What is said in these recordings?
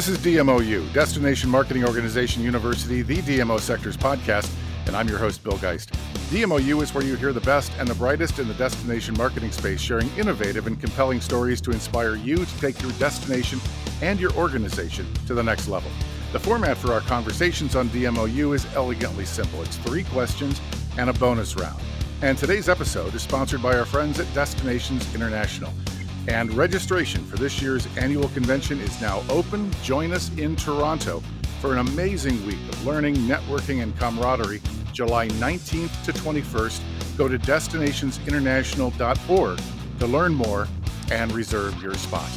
This is DMOU, Destination Marketing Organization University, the DMO Sectors podcast, and I'm your host, Bill Geist. DMOU is where you hear the best and the brightest in the destination marketing space, sharing innovative and compelling stories to inspire you to take your destination and your organization to the next level. The format for our conversations on DMOU is elegantly simple it's three questions and a bonus round. And today's episode is sponsored by our friends at Destinations International. And registration for this year's annual convention is now open. Join us in Toronto for an amazing week of learning, networking, and camaraderie, July 19th to 21st. Go to destinationsinternational.org to learn more and reserve your spot.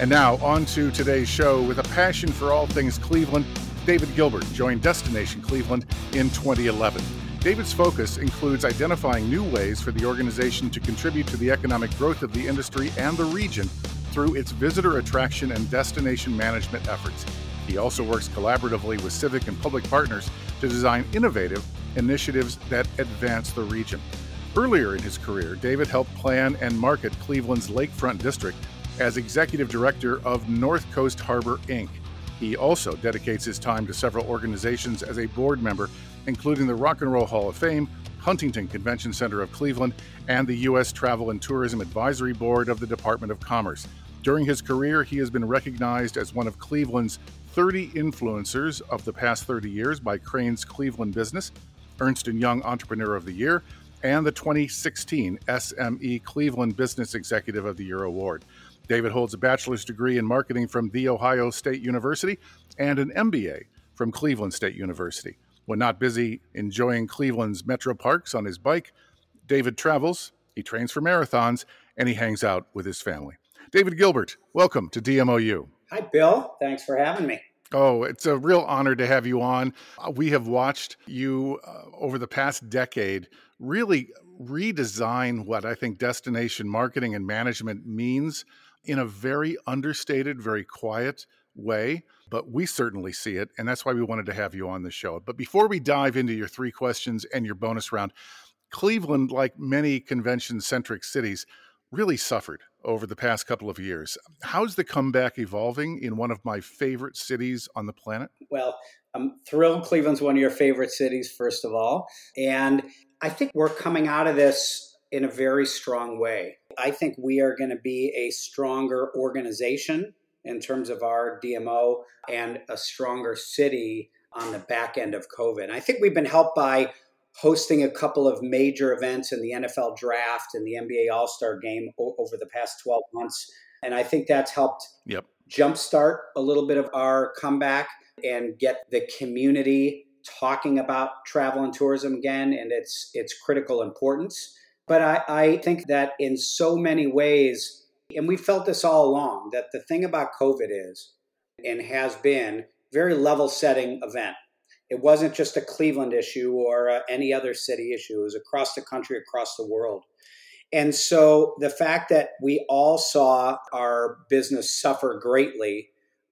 And now, on to today's show. With a passion for all things Cleveland, David Gilbert joined Destination Cleveland in 2011. David's focus includes identifying new ways for the organization to contribute to the economic growth of the industry and the region through its visitor attraction and destination management efforts. He also works collaboratively with civic and public partners to design innovative initiatives that advance the region. Earlier in his career, David helped plan and market Cleveland's Lakefront District as executive director of North Coast Harbor Inc. He also dedicates his time to several organizations as a board member including the Rock and Roll Hall of Fame, Huntington Convention Center of Cleveland, and the U.S. Travel and Tourism Advisory Board of the Department of Commerce. During his career, he has been recognized as one of Cleveland's 30 influencers of the past 30 years by Crain's Cleveland Business, Ernst & Young Entrepreneur of the Year, and the 2016 SME Cleveland Business Executive of the Year award. David holds a bachelor's degree in marketing from The Ohio State University and an MBA from Cleveland State University. When not busy enjoying Cleveland's metro parks on his bike, David travels, he trains for marathons, and he hangs out with his family. David Gilbert, welcome to DMOU. Hi, Bill. Thanks for having me. Oh, it's a real honor to have you on. Uh, we have watched you uh, over the past decade really redesign what I think destination marketing and management means in a very understated, very quiet way but we certainly see it. And that's why we wanted to have you on the show. But before we dive into your three questions and your bonus round, Cleveland, like many convention centric cities, really suffered over the past couple of years. How's the comeback evolving in one of my favorite cities on the planet? Well, I'm thrilled Cleveland's one of your favorite cities, first of all. And I think we're coming out of this in a very strong way. I think we are going to be a stronger organization in terms of our DMO and a stronger city on the back end of COVID. I think we've been helped by hosting a couple of major events in the NFL draft and the NBA All Star game o- over the past 12 months. And I think that's helped yep. jumpstart a little bit of our comeback and get the community talking about travel and tourism again and its its critical importance. But I, I think that in so many ways, and we felt this all along that the thing about COVID is and has been very level setting event. It wasn't just a Cleveland issue or uh, any other city issue. It was across the country, across the world. And so the fact that we all saw our business suffer greatly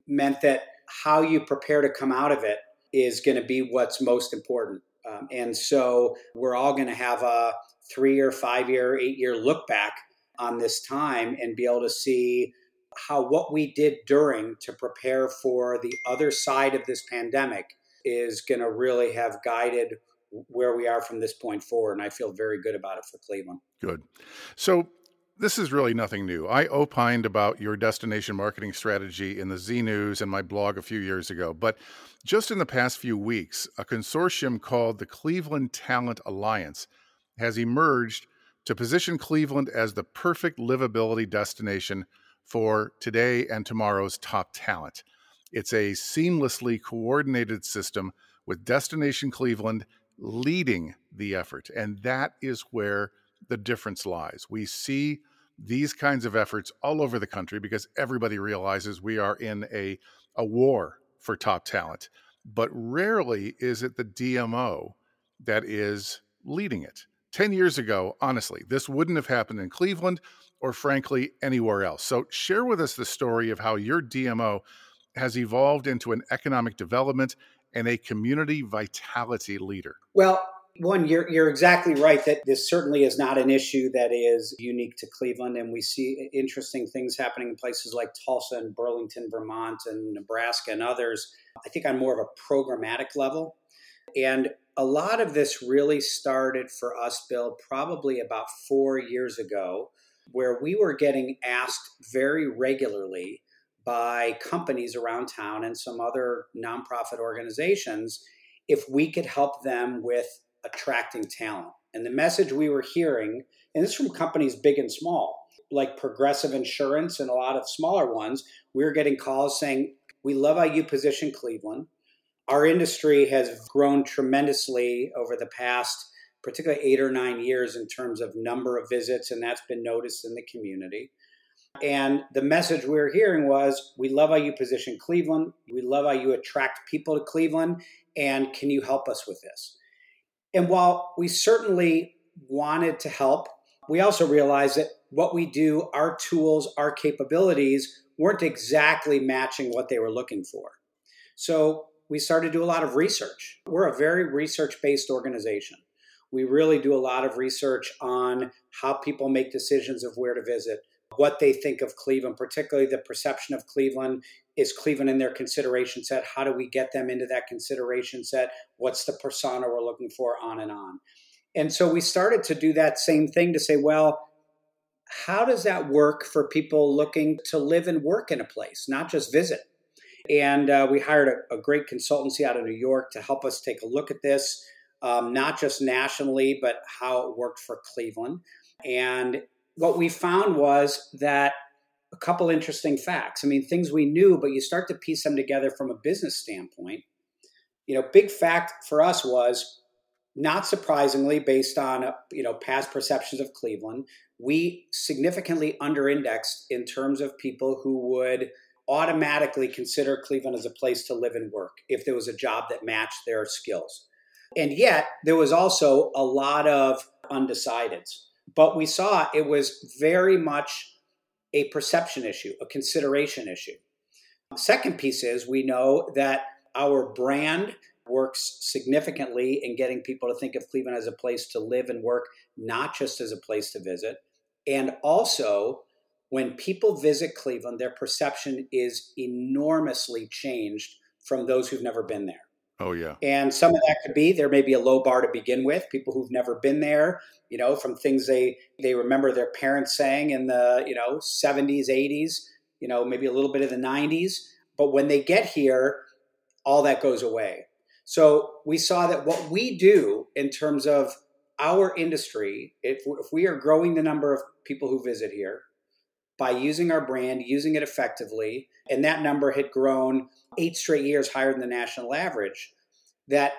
meant that how you prepare to come out of it is going to be what's most important. Um, and so we're all going to have a three or five year, eight year look back on this time and be able to see how what we did during to prepare for the other side of this pandemic is going to really have guided where we are from this point forward. And I feel very good about it for Cleveland. Good. So, this is really nothing new. I opined about your destination marketing strategy in the Z News and my blog a few years ago. But just in the past few weeks, a consortium called the Cleveland Talent Alliance has emerged to position Cleveland as the perfect livability destination for today and tomorrow's top talent. It's a seamlessly coordinated system with Destination Cleveland leading the effort. And that is where the difference lies. We see these kinds of efforts all over the country because everybody realizes we are in a, a war for top talent. But rarely is it the DMO that is leading it. 10 years ago, honestly, this wouldn't have happened in Cleveland or frankly anywhere else. So, share with us the story of how your DMO has evolved into an economic development and a community vitality leader. Well, one, you're, you're exactly right that this certainly is not an issue that is unique to Cleveland. And we see interesting things happening in places like Tulsa and Burlington, Vermont, and Nebraska and others, I think on more of a programmatic level. And a lot of this really started for us, Bill, probably about four years ago, where we were getting asked very regularly by companies around town and some other nonprofit organizations if we could help them with attracting talent. And the message we were hearing, and this from companies big and small, like Progressive Insurance and a lot of smaller ones, we were getting calls saying, We love how you position Cleveland. Our industry has grown tremendously over the past, particularly eight or nine years, in terms of number of visits, and that's been noticed in the community. And the message we were hearing was we love how you position Cleveland. We love how you attract people to Cleveland. And can you help us with this? And while we certainly wanted to help, we also realized that what we do, our tools, our capabilities weren't exactly matching what they were looking for. So we started to do a lot of research. We're a very research based organization. We really do a lot of research on how people make decisions of where to visit, what they think of Cleveland, particularly the perception of Cleveland. Is Cleveland in their consideration set? How do we get them into that consideration set? What's the persona we're looking for? On and on. And so we started to do that same thing to say, well, how does that work for people looking to live and work in a place, not just visit? And uh, we hired a, a, great consultancy out of New York to help us take a look at this, um, not just nationally, but how it worked for Cleveland. And what we found was that a couple interesting facts. I mean, things we knew, but you start to piece them together from a business standpoint. You know, big fact for us was not surprisingly, based on you know past perceptions of Cleveland, we significantly underindexed in terms of people who would automatically consider Cleveland as a place to live and work if there was a job that matched their skills. And yet, there was also a lot of undecideds. But we saw it was very much a perception issue, a consideration issue. Second piece is we know that our brand works significantly in getting people to think of Cleveland as a place to live and work, not just as a place to visit. And also, when people visit Cleveland, their perception is enormously changed from those who've never been there. Oh, yeah. And some of that could be there may be a low bar to begin with, people who've never been there, you know, from things they, they remember their parents saying in the, you know, 70s, 80s, you know, maybe a little bit of the 90s. But when they get here, all that goes away. So we saw that what we do in terms of our industry, if, if we are growing the number of people who visit here by using our brand, using it effectively, and that number had grown eight straight years higher than the national average, that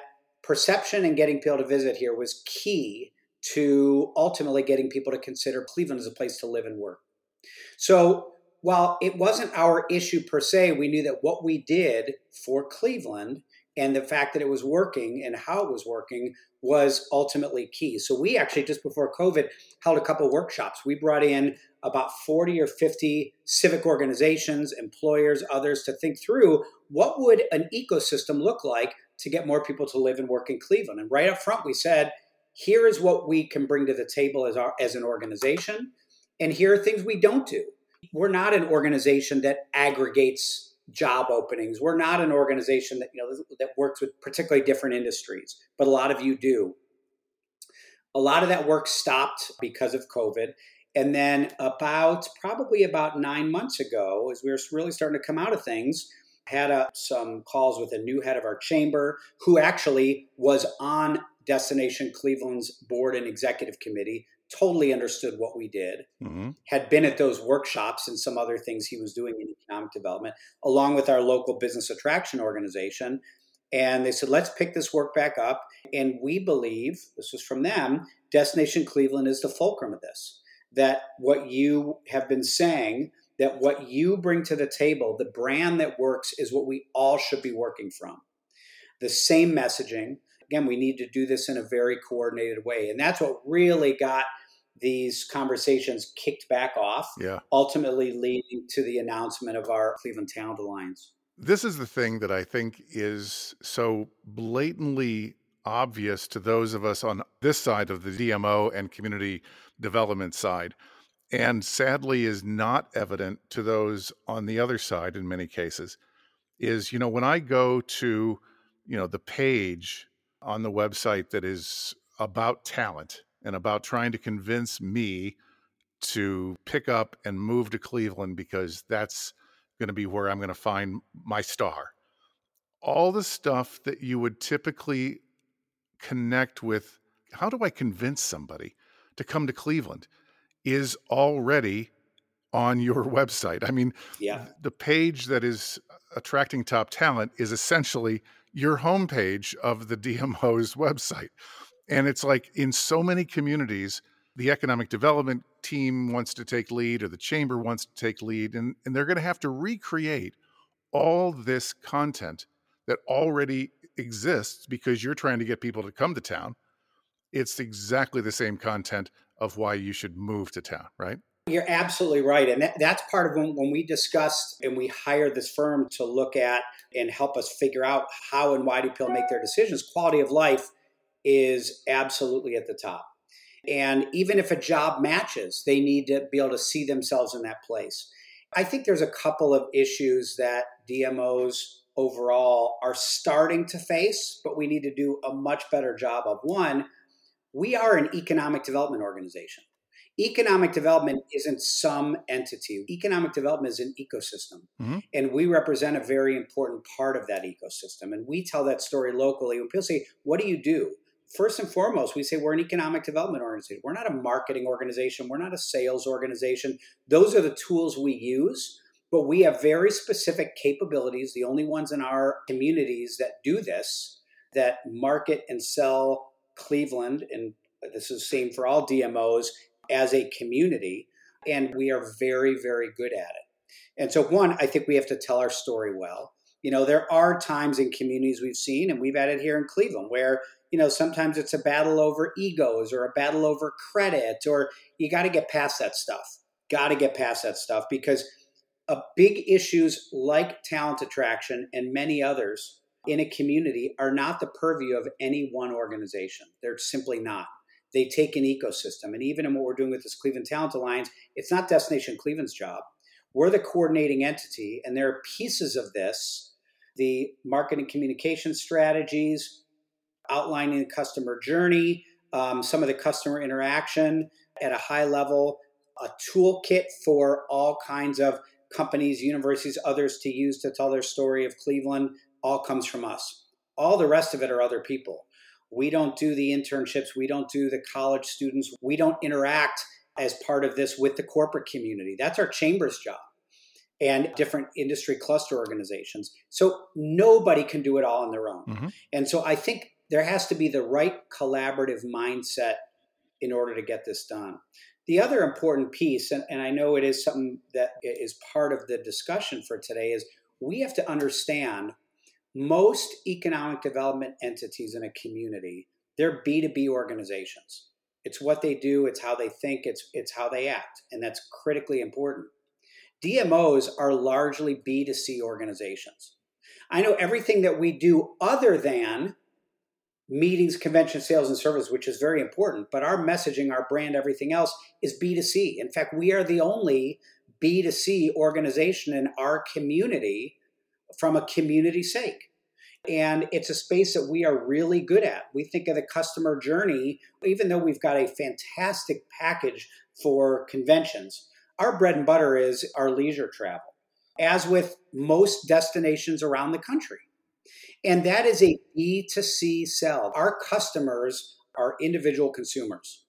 perception and getting people to visit here was key to ultimately getting people to consider Cleveland as a place to live and work. So while it wasn't our issue per se, we knew that what we did for Cleveland and the fact that it was working and how it was working was ultimately key. So we actually just before COVID held a couple workshops. We brought in about 40 or 50 civic organizations, employers, others to think through what would an ecosystem look like to get more people to live and work in Cleveland. And right up front we said, here is what we can bring to the table as our as an organization and here are things we don't do. We're not an organization that aggregates job openings. We're not an organization that you know that works with particularly different industries, but a lot of you do. A lot of that work stopped because of COVID, and then about probably about nine months ago, as we were really starting to come out of things, had a, some calls with a new head of our chamber who actually was on Destination Cleveland's board and executive committee, totally understood what we did, mm-hmm. had been at those workshops and some other things he was doing in economic development, along with our local business attraction organization. And they said, let's pick this work back up. And we believe, this was from them, Destination Cleveland is the fulcrum of this that what you have been saying, that what you bring to the table, the brand that works, is what we all should be working from. The same messaging. Again, we need to do this in a very coordinated way. And that's what really got these conversations kicked back off, yeah. ultimately leading to the announcement of our Cleveland Talent Alliance. This is the thing that I think is so blatantly obvious to those of us on this side of the DMO and community development side, and sadly is not evident to those on the other side in many cases. Is, you know, when I go to, you know, the page on the website that is about talent and about trying to convince me to pick up and move to Cleveland because that's going to be where I'm going to find my star. All the stuff that you would typically connect with how do I convince somebody to come to Cleveland is already on your website. I mean, yeah. the page that is attracting top talent is essentially your homepage of the DMO's website. And it's like in so many communities, the economic development team wants to take lead or the chamber wants to take lead, and, and they're going to have to recreate all this content that already exists because you're trying to get people to come to town. It's exactly the same content of why you should move to town, right? You're absolutely right. And that, that's part of when, when we discussed and we hired this firm to look at and help us figure out how and why do people make their decisions. Quality of life is absolutely at the top. And even if a job matches, they need to be able to see themselves in that place. I think there's a couple of issues that DMOs overall are starting to face, but we need to do a much better job of. One, we are an economic development organization. Economic development isn't some entity. Economic development is an ecosystem. Mm-hmm. And we represent a very important part of that ecosystem. And we tell that story locally. When people say, What do you do? first and foremost, we say we're an economic development organization. We're not a marketing organization. We're not a sales organization. Those are the tools we use, but we have very specific capabilities, the only ones in our communities that do this, that market and sell Cleveland, and this is the same for all DMOs, as a community. And we are very, very good at it. And so, one, I think we have to tell our story well. You know, there are times in communities we've seen, and we've had it here in Cleveland, where you know, sometimes it's a battle over egos or a battle over credit, or you got to get past that stuff. Got to get past that stuff because big issues like talent attraction and many others in a community are not the purview of any one organization. They're simply not. They take an ecosystem. And even in what we're doing with this Cleveland Talent Alliance, it's not Destination Cleveland's job. We're the coordinating entity, and there are pieces of this the marketing communication strategies, outlining the customer journey, um, some of the customer interaction at a high level, a toolkit for all kinds of companies, universities, others to use to tell their story of Cleveland, all comes from us. All the rest of it are other people. We don't do the internships, we don't do the college students, we don't interact as part of this with the corporate community. That's our chamber's job and different industry cluster organizations. So nobody can do it all on their own. Mm-hmm. And so I think there has to be the right collaborative mindset in order to get this done. The other important piece, and, and I know it is something that is part of the discussion for today, is we have to understand most economic development entities in a community, they're B2B organizations. It's what they do, it's how they think, it's, it's how they act, and that's critically important. DMOs are largely B2C organizations. I know everything that we do other than meetings, convention, sales, and service, which is very important. But our messaging, our brand, everything else is B2C. In fact, we are the only B2C organization in our community from a community sake. And it's a space that we are really good at. We think of the customer journey, even though we've got a fantastic package for conventions, our bread and butter is our leisure travel, as with most destinations around the country. And that is a B2C sell. Our customers are individual consumers.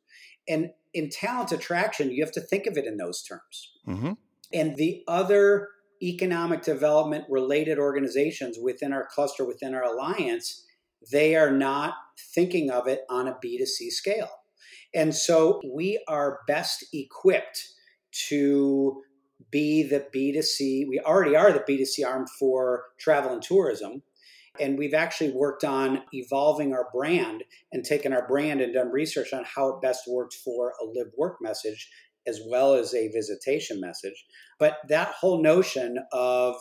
And in talent attraction, you have to think of it in those terms. Mm-hmm. And the other economic development related organizations within our cluster, within our alliance, they are not thinking of it on a B2C scale. And so we are best equipped to be the B2C. We already are the B2C arm for travel and tourism. And we've actually worked on evolving our brand and taken our brand and done research on how it best works for a live work message as well as a visitation message. But that whole notion of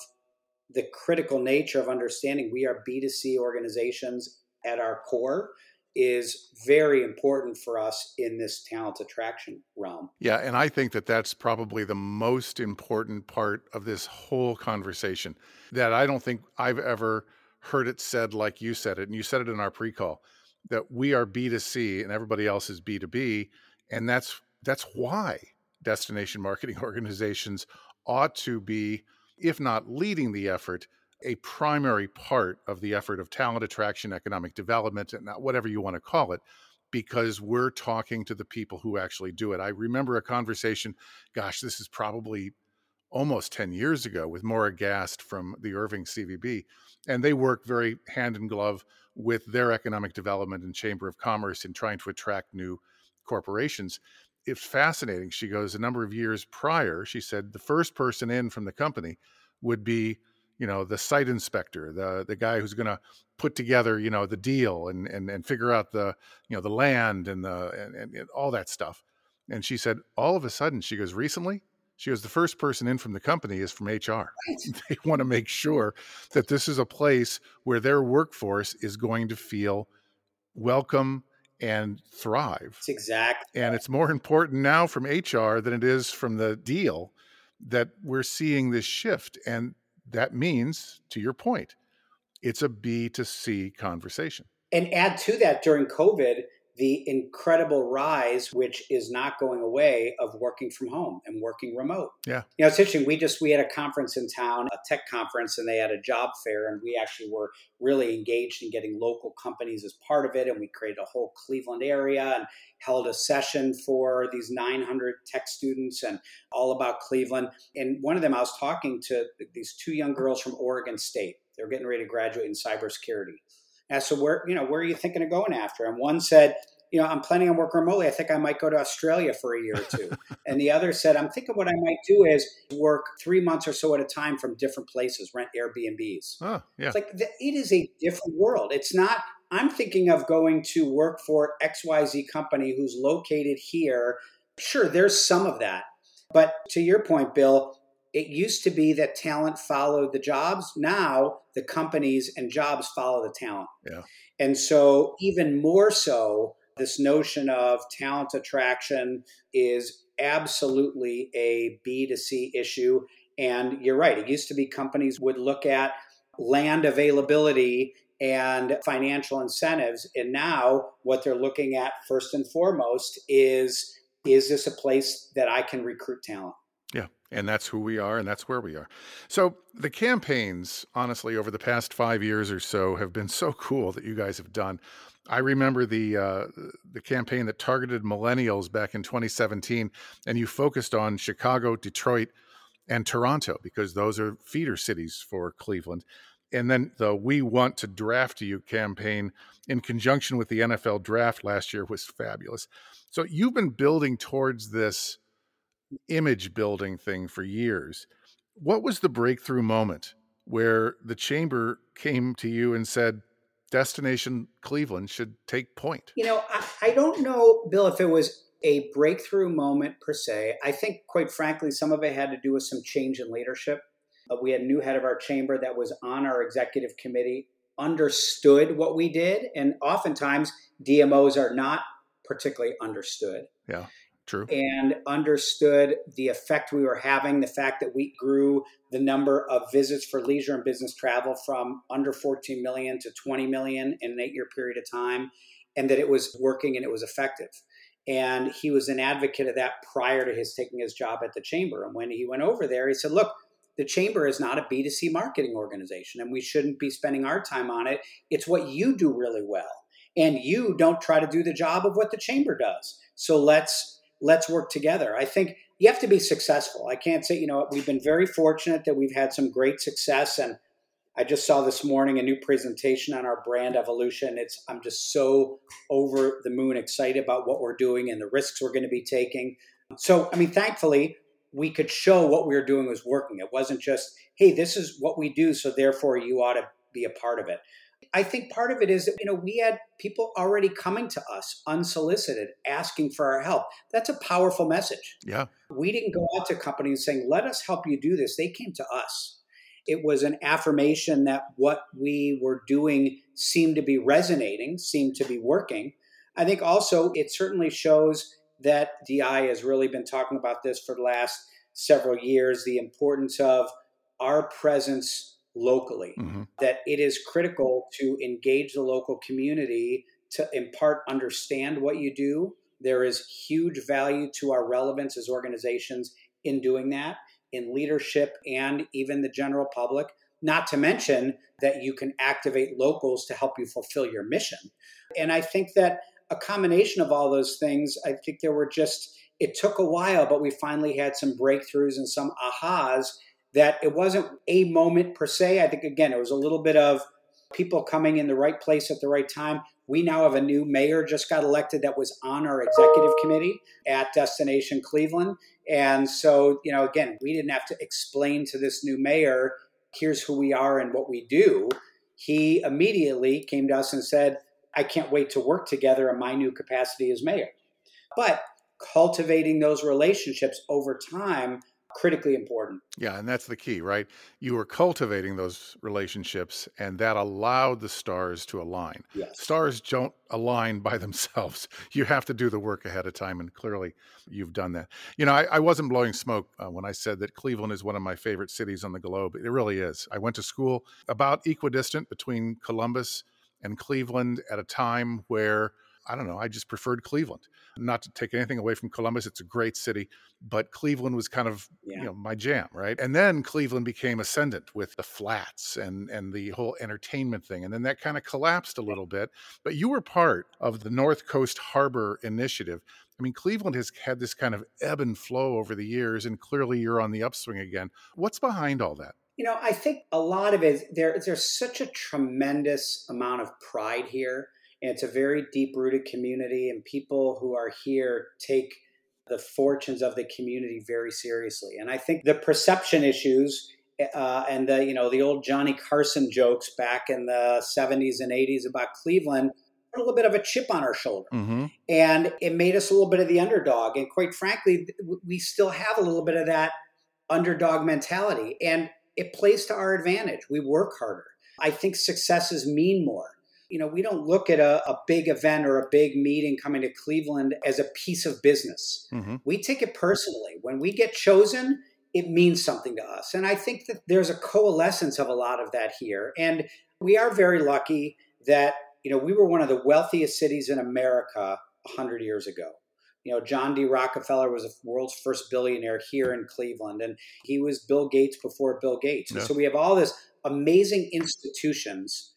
the critical nature of understanding we are B2C organizations at our core is very important for us in this talent attraction realm. Yeah, and I think that that's probably the most important part of this whole conversation that I don't think I've ever heard it said like you said it and you said it in our pre-call that we are B2C and everybody else is B2B and that's that's why destination marketing organizations ought to be if not leading the effort a primary part of the effort of talent attraction, economic development, and whatever you want to call it, because we're talking to the people who actually do it. I remember a conversation, gosh, this is probably almost 10 years ago with Maura Gast from the Irving CVB. And they work very hand in glove with their economic development and Chamber of Commerce in trying to attract new corporations. It's fascinating. She goes, a number of years prior, she said the first person in from the company would be you know the site inspector the the guy who's going to put together you know the deal and and and figure out the you know the land and the and, and, and all that stuff. And she said all of a sudden she goes recently? She goes the first person in from the company is from hr they want to make sure that this is a place where their workforce is going to feel welcome and thrive it's exact and it's more important now from hr than it is from the deal that we're seeing this shift and that means, to your point, it's a B to C conversation. And add to that during COVID, the incredible rise, which is not going away, of working from home and working remote. Yeah. You know, it's interesting. We just we had a conference in town, a tech conference, and they had a job fair, and we actually were really engaged in getting local companies as part of it. And we created a whole Cleveland area and held a session for these 900 tech students and all about Cleveland. And one of them, I was talking to these two young girls from Oregon State. They're getting ready to graduate in cybersecurity asked, so where, you know, where are you thinking of going after? And one said, you know, I'm planning on working remotely. I think I might go to Australia for a year or two. and the other said, I'm thinking what I might do is work three months or so at a time from different places, rent Airbnbs. Oh, yeah. It's like it is a different world. It's not, I'm thinking of going to work for XYZ company who's located here. Sure, there's some of that. But to your point, Bill, it used to be that talent followed the jobs. Now the companies and jobs follow the talent. Yeah. And so, even more so, this notion of talent attraction is absolutely a B2C issue. And you're right, it used to be companies would look at land availability and financial incentives. And now, what they're looking at first and foremost is is this a place that I can recruit talent? Yeah. And that's who we are, and that's where we are. So, the campaigns, honestly, over the past five years or so, have been so cool that you guys have done. I remember the uh, the campaign that targeted millennials back in 2017, and you focused on Chicago, Detroit, and Toronto because those are feeder cities for Cleveland. And then the "We Want to Draft You" campaign, in conjunction with the NFL Draft last year, was fabulous. So you've been building towards this image building thing for years. What was the breakthrough moment where the chamber came to you and said, Destination Cleveland should take point? You know, I, I don't know, Bill, if it was a breakthrough moment per se. I think, quite frankly, some of it had to do with some change in leadership. Uh, we had a new head of our chamber that was on our executive committee, understood what we did, and oftentimes DMOs are not particularly understood. Yeah. True. And understood the effect we were having, the fact that we grew the number of visits for leisure and business travel from under 14 million to 20 million in an eight year period of time, and that it was working and it was effective. And he was an advocate of that prior to his taking his job at the chamber. And when he went over there, he said, Look, the chamber is not a B2C marketing organization, and we shouldn't be spending our time on it. It's what you do really well. And you don't try to do the job of what the chamber does. So let's let's work together. I think you have to be successful. I can't say, you know, we've been very fortunate that we've had some great success. And I just saw this morning a new presentation on our brand evolution. It's I'm just so over the moon excited about what we're doing and the risks we're going to be taking. So, I mean, thankfully, we could show what we were doing was working. It wasn't just, hey, this is what we do, so therefore you ought to be a part of it. I think part of it is that, you know, we had people already coming to us unsolicited, asking for our help. That's a powerful message. Yeah. We didn't go out to companies saying, let us help you do this. They came to us. It was an affirmation that what we were doing seemed to be resonating, seemed to be working. I think also it certainly shows that DI has really been talking about this for the last several years the importance of our presence locally, mm-hmm. that it is critical to engage the local community to in part understand what you do. There is huge value to our relevance as organizations in doing that, in leadership and even the general public. Not to mention that you can activate locals to help you fulfill your mission. And I think that a combination of all those things, I think there were just, it took a while, but we finally had some breakthroughs and some ahas that it wasn't a moment per se. I think, again, it was a little bit of people coming in the right place at the right time. We now have a new mayor just got elected that was on our executive committee at Destination Cleveland. And so, you know, again, we didn't have to explain to this new mayor, here's who we are and what we do. He immediately came to us and said, I can't wait to work together in my new capacity as mayor. But cultivating those relationships over time critically important. Yeah, and that's the key, right? You were cultivating those relationships and that allowed the stars to align. Yes. Stars don't align by themselves. You have to do the work ahead of time, and clearly you've done that. You know, I, I wasn't blowing smoke uh, when I said that Cleveland is one of my favorite cities on the globe. It really is. I went to school about equidistant between Columbus and Cleveland at a time where I don't know, I just preferred Cleveland. Not to take anything away from Columbus, it's a great city, but Cleveland was kind of, yeah. you know, my jam, right? And then Cleveland became ascendant with the flats and and the whole entertainment thing. And then that kind of collapsed a little bit. But you were part of the North Coast Harbor initiative. I mean, Cleveland has had this kind of ebb and flow over the years, and clearly you're on the upswing again. What's behind all that? You know, I think a lot of it there there's such a tremendous amount of pride here. And it's a very deep rooted community, and people who are here take the fortunes of the community very seriously. And I think the perception issues uh, and the you know the old Johnny Carson jokes back in the 70s and 80s about Cleveland put a little bit of a chip on our shoulder. Mm-hmm. And it made us a little bit of the underdog. And quite frankly, we still have a little bit of that underdog mentality. And it plays to our advantage. We work harder. I think successes mean more. You know, we don't look at a, a big event or a big meeting coming to Cleveland as a piece of business. Mm-hmm. We take it personally. When we get chosen, it means something to us. And I think that there's a coalescence of a lot of that here. And we are very lucky that, you know, we were one of the wealthiest cities in America 100 years ago. You know, John D. Rockefeller was the world's first billionaire here in Cleveland, and he was Bill Gates before Bill Gates. Yeah. so we have all this amazing institutions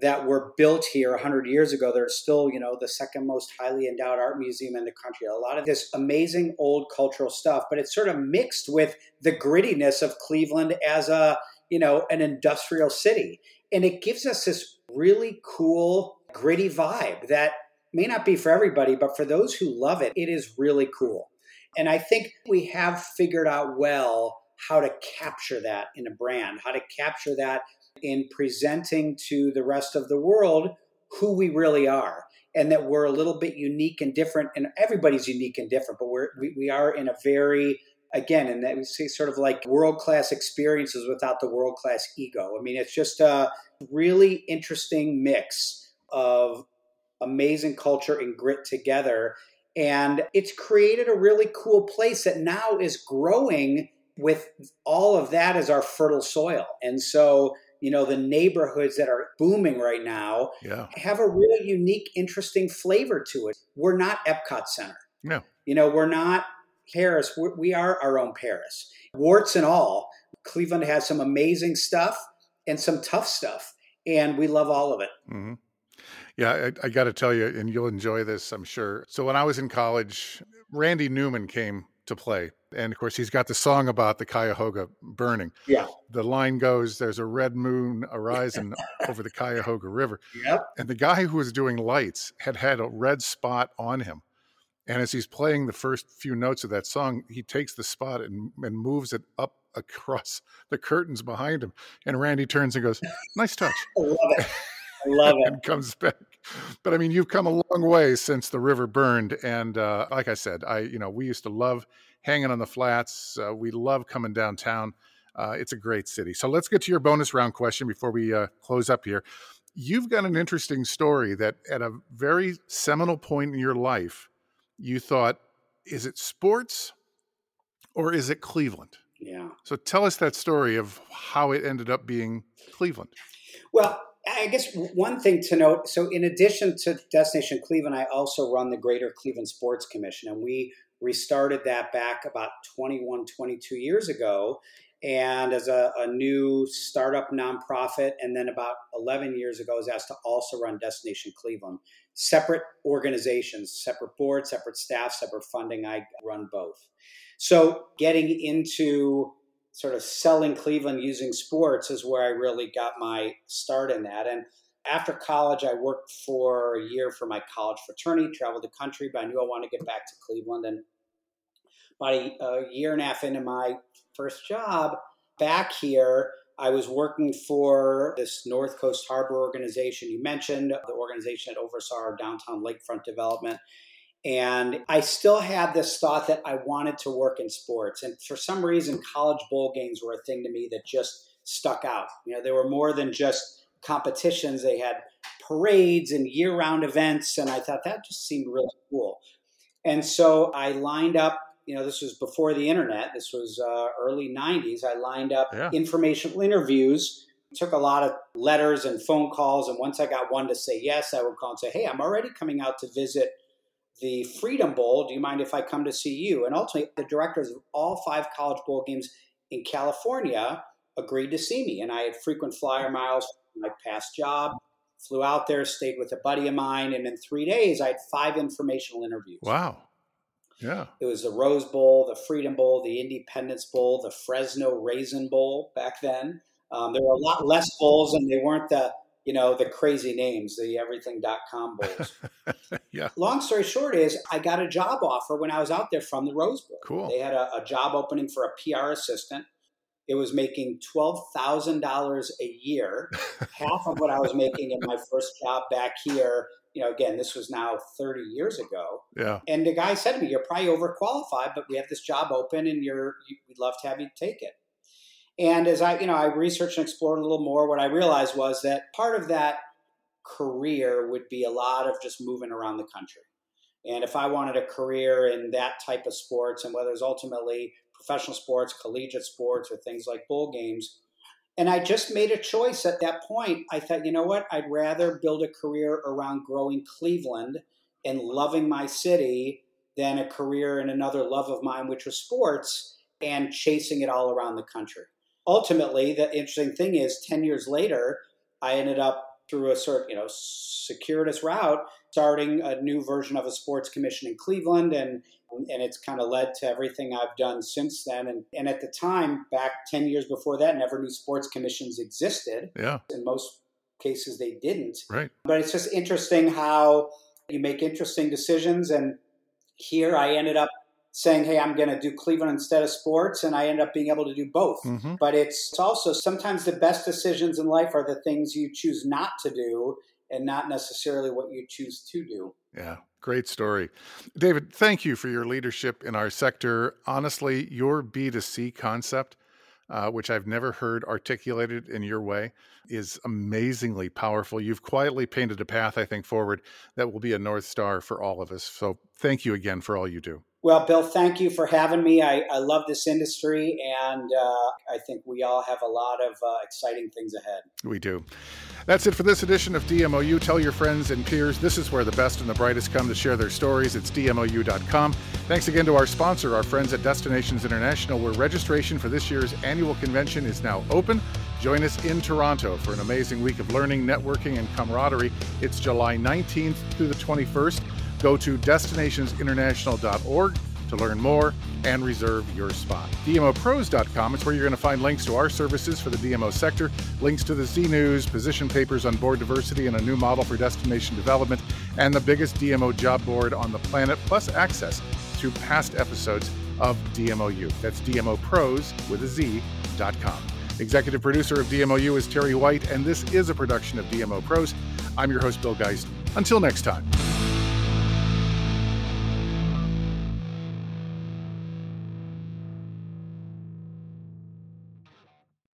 that were built here 100 years ago. They're still, you know, the second most highly endowed art museum in the country. A lot of this amazing old cultural stuff, but it's sort of mixed with the grittiness of Cleveland as a, you know, an industrial city. And it gives us this really cool, gritty vibe that may not be for everybody, but for those who love it, it is really cool. And I think we have figured out well how to capture that in a brand, how to capture that in presenting to the rest of the world who we really are and that we're a little bit unique and different and everybody's unique and different but we're we, we are in a very again and that we see sort of like world class experiences without the world class ego i mean it's just a really interesting mix of amazing culture and grit together. And it's created a really cool place that now is growing with all of that as our fertile soil. And so, you know, the neighborhoods that are booming right now yeah. have a really unique, interesting flavor to it. We're not Epcot Center. No. You know, we're not Paris. We're, we are our own Paris. Warts and all, Cleveland has some amazing stuff and some tough stuff. And we love all of it. Mm-hmm. Yeah, I, I got to tell you, and you'll enjoy this, I'm sure. So when I was in college, Randy Newman came to play. And of course, he's got the song about the Cuyahoga burning. Yeah. The line goes, There's a red moon arising over the Cuyahoga River. Yep. And the guy who was doing lights had had a red spot on him. And as he's playing the first few notes of that song, he takes the spot and, and moves it up across the curtains behind him. And Randy turns and goes, Nice touch. I love it. I love it. and comes back. But I mean, you've come a long way since the river burned, and uh, like I said, I you know we used to love hanging on the flats. Uh, we love coming downtown. Uh, it's a great city. So let's get to your bonus round question before we uh, close up here. You've got an interesting story that at a very seminal point in your life, you thought, is it sports or is it Cleveland? Yeah. So tell us that story of how it ended up being Cleveland. Well, I guess one thing to note so, in addition to Destination Cleveland, I also run the Greater Cleveland Sports Commission, and we restarted that back about 21, 22 years ago. And as a, a new startup nonprofit, and then about 11 years ago, I was asked to also run Destination Cleveland. Separate organizations, separate boards, separate staff, separate funding. I run both. So, getting into sort of selling Cleveland using sports is where I really got my start in that. And after college, I worked for a year for my college fraternity, traveled the country, but I knew I wanted to get back to Cleveland. And about a, year and a half into my first job back here, I was working for this North Coast Harbor organization you mentioned, the organization that oversaw our downtown lakefront development. And I still had this thought that I wanted to work in sports. And for some reason, college bowl games were a thing to me that just stuck out. You know, they were more than just competitions, they had parades and year round events. And I thought that just seemed really cool. And so I lined up. You know, this was before the internet. This was uh, early '90s. I lined up yeah. informational interviews took a lot of letters and phone calls and once i got one to say yes i would call and say hey i'm already coming out to visit the Freedom Bowl. Do you mind if I come to see you? And ultimately, the directors of all five college bowl games in California agreed to see me. And I had frequent flyer miles from my past job, flew out there, stayed with a buddy of mine. And in three days, I had five informational interviews. Wow. Yeah. It was the Rose Bowl, the Freedom Bowl, the Independence Bowl, the Fresno Raisin Bowl back then. Um, there were a lot less bowls, and they weren't the you know, the crazy names, the everything.com bowls. yeah. Long story short is I got a job offer when I was out there from the Rose Bowl. Cool. They had a, a job opening for a PR assistant. It was making $12,000 a year, half of what I was making in my first job back here. You know, again, this was now 30 years ago. Yeah. And the guy said to me, You're probably overqualified, but we have this job open and you're, we'd love to have you take it. And as I, you know, I researched and explored a little more, what I realized was that part of that career would be a lot of just moving around the country. And if I wanted a career in that type of sports, and whether it's ultimately professional sports, collegiate sports, or things like bowl games, and I just made a choice at that point. I thought, you know what? I'd rather build a career around growing Cleveland and loving my city than a career in another love of mine, which was sports, and chasing it all around the country ultimately, the interesting thing is, 10 years later, I ended up through a sort of, you know, circuitous route, starting a new version of a sports commission in Cleveland. And, and it's kind of led to everything I've done since then. And, and at the time, back 10 years before that, never knew sports commissions existed. Yeah. In most cases, they didn't. Right. But it's just interesting how you make interesting decisions. And here I ended up saying, hey, I'm going to do Cleveland instead of sports. And I end up being able to do both. Mm-hmm. But it's also sometimes the best decisions in life are the things you choose not to do and not necessarily what you choose to do. Yeah. Great story. David, thank you for your leadership in our sector. Honestly, your B2C concept, uh, which I've never heard articulated in your way, is amazingly powerful. You've quietly painted a path, I think, forward that will be a North Star for all of us. So thank you again for all you do. Well, Bill, thank you for having me. I, I love this industry, and uh, I think we all have a lot of uh, exciting things ahead. We do. That's it for this edition of DMOU. Tell your friends and peers this is where the best and the brightest come to share their stories. It's DMOU.com. Thanks again to our sponsor, our friends at Destinations International, where registration for this year's annual convention is now open. Join us in Toronto for an amazing week of learning, networking, and camaraderie. It's July 19th through the 21st. Go to destinationsinternational.org to learn more and reserve your spot. DMOproz.com is where you're going to find links to our services for the DMO sector, links to the Z News, position papers on board diversity and a new model for destination development, and the biggest DMO job board on the planet, plus access to past episodes of DMOU. That's DMOpros with a Z.com. Executive producer of DMOU is Terry White, and this is a production of DMO Pros. I'm your host, Bill Geist. Until next time.